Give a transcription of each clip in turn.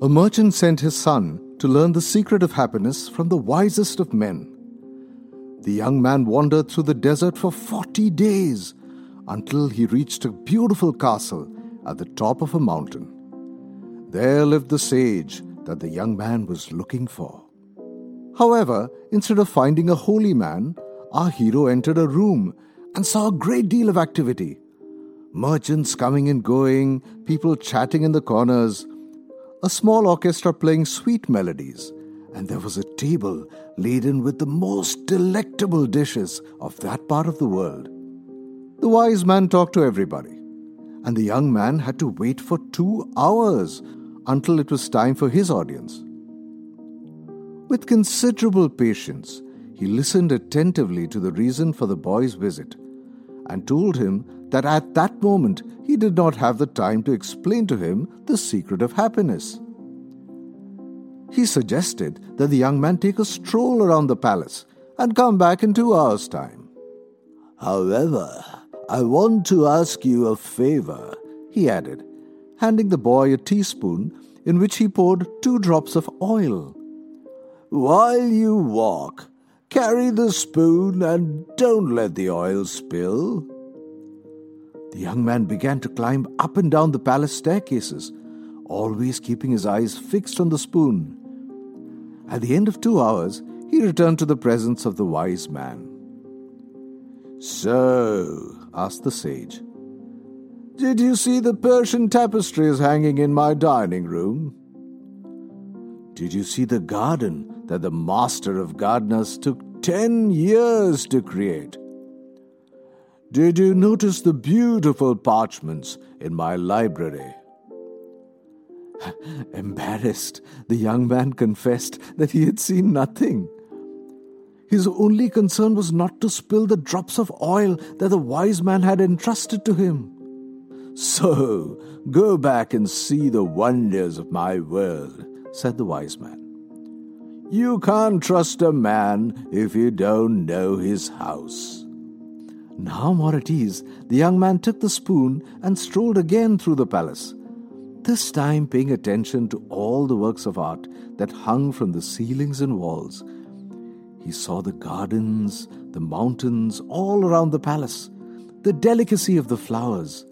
A merchant sent his son to learn the secret of happiness from the wisest of men. The young man wandered through the desert for 40 days until he reached a beautiful castle at the top of a mountain. There lived the sage that the young man was looking for. However, instead of finding a holy man, our hero entered a room and saw a great deal of activity. Merchants coming and going, people chatting in the corners, a small orchestra playing sweet melodies, and there was a table laden with the most delectable dishes of that part of the world. The wise man talked to everybody, and the young man had to wait for two hours until it was time for his audience. With considerable patience, he listened attentively to the reason for the boy's visit and told him that at that moment he did not have the time to explain to him the secret of happiness. He suggested that the young man take a stroll around the palace and come back in two hours' time. However, I want to ask you a favor, he added, handing the boy a teaspoon in which he poured two drops of oil. While you walk, carry the spoon and don't let the oil spill. The young man began to climb up and down the palace staircases, always keeping his eyes fixed on the spoon. At the end of two hours, he returned to the presence of the wise man. So, asked the sage, did you see the Persian tapestries hanging in my dining room? Did you see the garden that the master of gardeners took ten years to create? Did you notice the beautiful parchments in my library? Embarrassed, the young man confessed that he had seen nothing. His only concern was not to spill the drops of oil that the wise man had entrusted to him. So, go back and see the wonders of my world, said the wise man. You can't trust a man if you don't know his house. Now more at ease, the young man took the spoon and strolled again through the palace, this time paying attention to all the works of art that hung from the ceilings and walls. He saw the gardens, the mountains all around the palace, the delicacy of the flowers,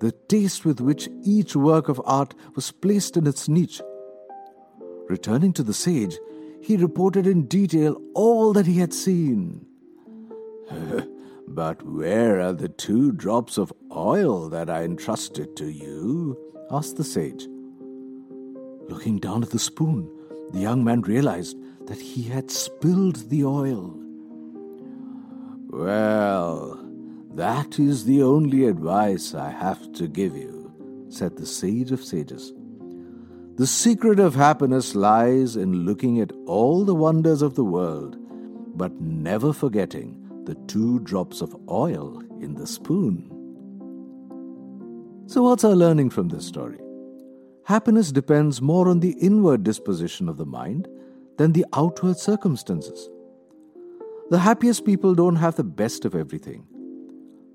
the taste with which each work of art was placed in its niche. Returning to the sage, he reported in detail all that he had seen. But where are the two drops of oil that I entrusted to you? asked the sage. Looking down at the spoon, the young man realized that he had spilled the oil. Well, that is the only advice I have to give you, said the sage of sages. The secret of happiness lies in looking at all the wonders of the world, but never forgetting the two drops of oil in the spoon. So, what's our learning from this story? Happiness depends more on the inward disposition of the mind than the outward circumstances. The happiest people don't have the best of everything.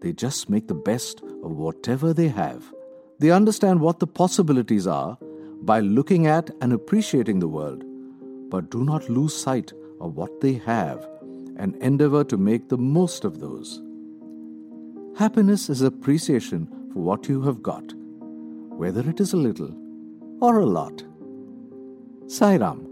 They just make the best of whatever they have. They understand what the possibilities are by looking at and appreciating the world, but do not lose sight of what they have and endeavor to make the most of those. Happiness is appreciation for what you have got, whether it is a little or a lot. Sai Ram.